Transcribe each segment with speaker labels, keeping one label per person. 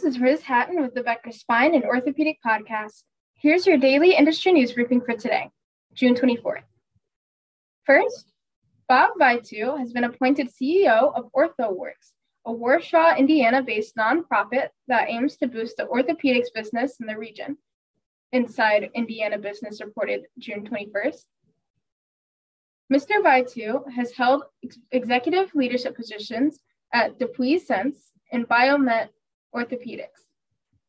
Speaker 1: This is Riz Hatton with the Becker Spine and Orthopedic Podcast. Here's your daily industry news briefing for today, June 24th. First, Bob Vitu has been appointed CEO of OrthoWorks, a Warsaw, Indiana based nonprofit that aims to boost the orthopedics business in the region. Inside Indiana Business reported June 21st. Mr. Vitu has held ex- executive leadership positions at DePuy Synthes and Biomet Orthopedics.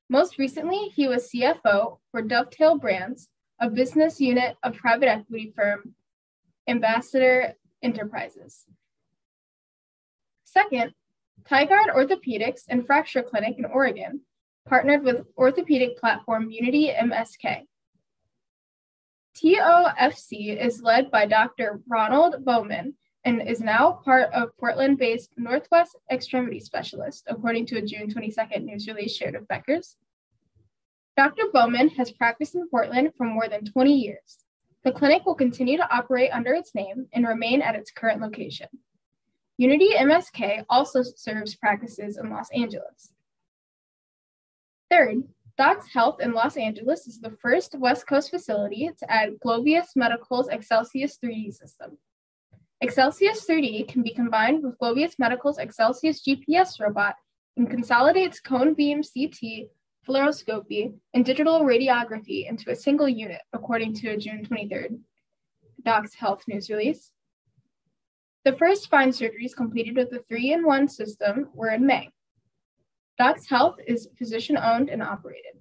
Speaker 1: Most recently, he was CFO for Dovetail Brands, a business unit of private equity firm Ambassador Enterprises. Second, Tigard Orthopedics and Fracture Clinic in Oregon partnered with orthopedic platform Unity MSK. TOFC is led by Dr. Ronald Bowman and is now part of Portland based Northwest Extremity Specialist, according to a June 22nd news release shared with Beckers. Dr. Bowman has practiced in Portland for more than 20 years. The clinic will continue to operate under its name and remain at its current location. Unity MSK also serves practices in Los Angeles. Third, Docs Health in Los Angeles is the first West Coast facility to add Globus Medical's Excelsius 3D system. Excelsius 3D can be combined with Globus Medical's Excelsius GPS robot and consolidates cone beam CT, fluoroscopy, and digital radiography into a single unit, according to a June 23rd Docs Health news release. The first spine surgeries completed with the 3 in 1 system were in May. Docs Health is physician owned and operated.